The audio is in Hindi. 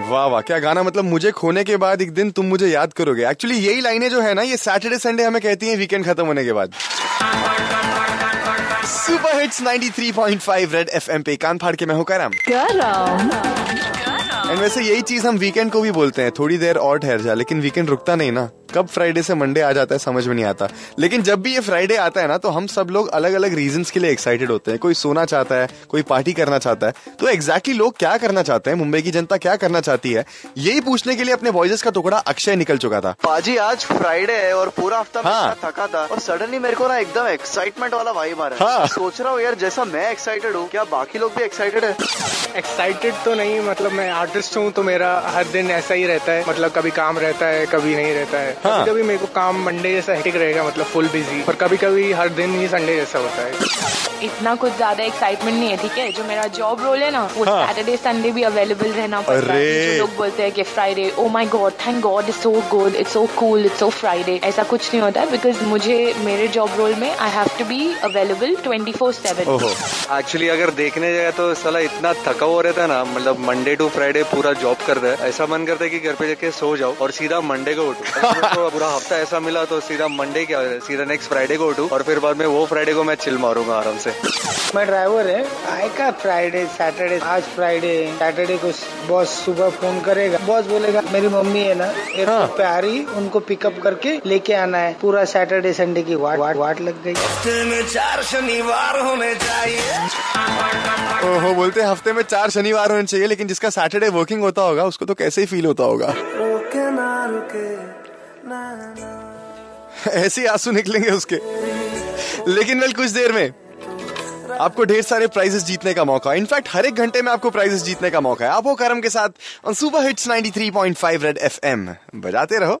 वाह वाह क्या गाना? मतलब मुझे खोने के बाद एक दिन तुम मुझे याद करोगे। एक्चुअली यही लाइनें जो है ना ये सैटरडे संडे हमें कहती हैं वीकेंड खत्म होने के बाद। सुपर हिट्स 93.5 रेड एफएम पे कान फाड़ के मैं हूँ करम। एंड वैसे यही चीज़ हम वीकेंड को भी बोलते हैं। थोड़ी देर और ठहर जा लेकिन वीकेंड रुकता नहीं ना। कब फ्राइडे से मंडे आ जाता है समझ में नहीं आता। लेकिन जब भी ये फ्राइडे आता है ना तो हम सब लोग अलग अलग रीजन के लिए एक्साइटेड होते हैं। कोई सोना चाहता है कोई पार्टी करना चाहता है। तो एग्जैक्टली लोग क्या करना चाहते हैं? मुंबई की जनता क्या करना चाहती है? यही पूछने के लिए अपने वॉइस का टुकड़ा अक्षय निकल चुका था। पाजी आज फ्राइडे है और पूरा हफ़्ता हाँ। थका था और सडनली मेरे को ना एकदम एक्साइटमेंट वाला वाइब आ रहा है। हाँ। सोच रहा हूँ यार जैसा मैं एक्साइटेड हूँ क्या बाकी लोग भी एक्साइटेड है? एक्साइटेड तो नहीं मतलब मैं आर्टिस्ट हूँ तो मेरा हर दिन ऐसा ही रहता है। मतलब कभी काम रहता है कभी नहीं रहता है। हाँ। कभी कभी मेरे को काम मंडे जैसा हेटिक रहेगा मतलब फुल बिज़ी और कभी कभी हर दिन ही संडे जैसा होता है। इतना कुछ ज़्यादा एक्साइटमेंट नहीं है ठीक है? जो मेरा जॉब रोल है ना वो हाँ। सैटरडे संडे भी अवेलेबल रहना पड़ता अरे। है जो लोग बोलते हैं कि Friday oh my god thank god it's so good it's so cool it's so Friday ऐसा कुछ नहीं होता है बिकॉज़ मुझे मेरे जॉब रोल में I have to be available twenty four seven actually अगर देखने जाए तो सला इतना थका हुआ रहता है ना मतलब मंडे टू फ्राइडे पूरा जॉब करता है ऐसा मन करता है कि घर पे जाके सो जाओ और सीधा मंडे को उठो। तो पूरा हफ़्ता ऐसा मिला तो सीधा मंडे क्या सीधा नेक्स्ट फ्राइडे को उठू और फिर बाद में वो फ्राइडे को मैं चिल मारूँगा आराम से। मैं ड्राइवर है। आए का फ्राइडे सैटरडे आज फ्राइडे सैटरडे को बॉस सुबह फ़ोन करेगा। बॉस बोलेगा मेरी मम्मी है ना एयरपोर्ट पे आ रही उनको पिकअप करके लेके आना है। पूरा सैटरडे संडे की वाट वाट, वाट लग गई। ओहो, बोलते हैं हफ़्ते में चार शनिवार होने चाहिए, लेकिन जिसका सैटरडे वर्किंग होता होगा, उसको तो कैसे ही फील होता होगा। ऐसे आँसू निकलेंगे उसके। लेकिन वेल कुछ देर में आपको ढेर सारे प्राइजेस जीतने का मौका। इनफैक्ट हर एक घंटे में आपको प्राइजेस जीतने का मौका है। आप हो करम के साथ सुपर हिट्स 93.5 रेड एफएम बजाते रहो।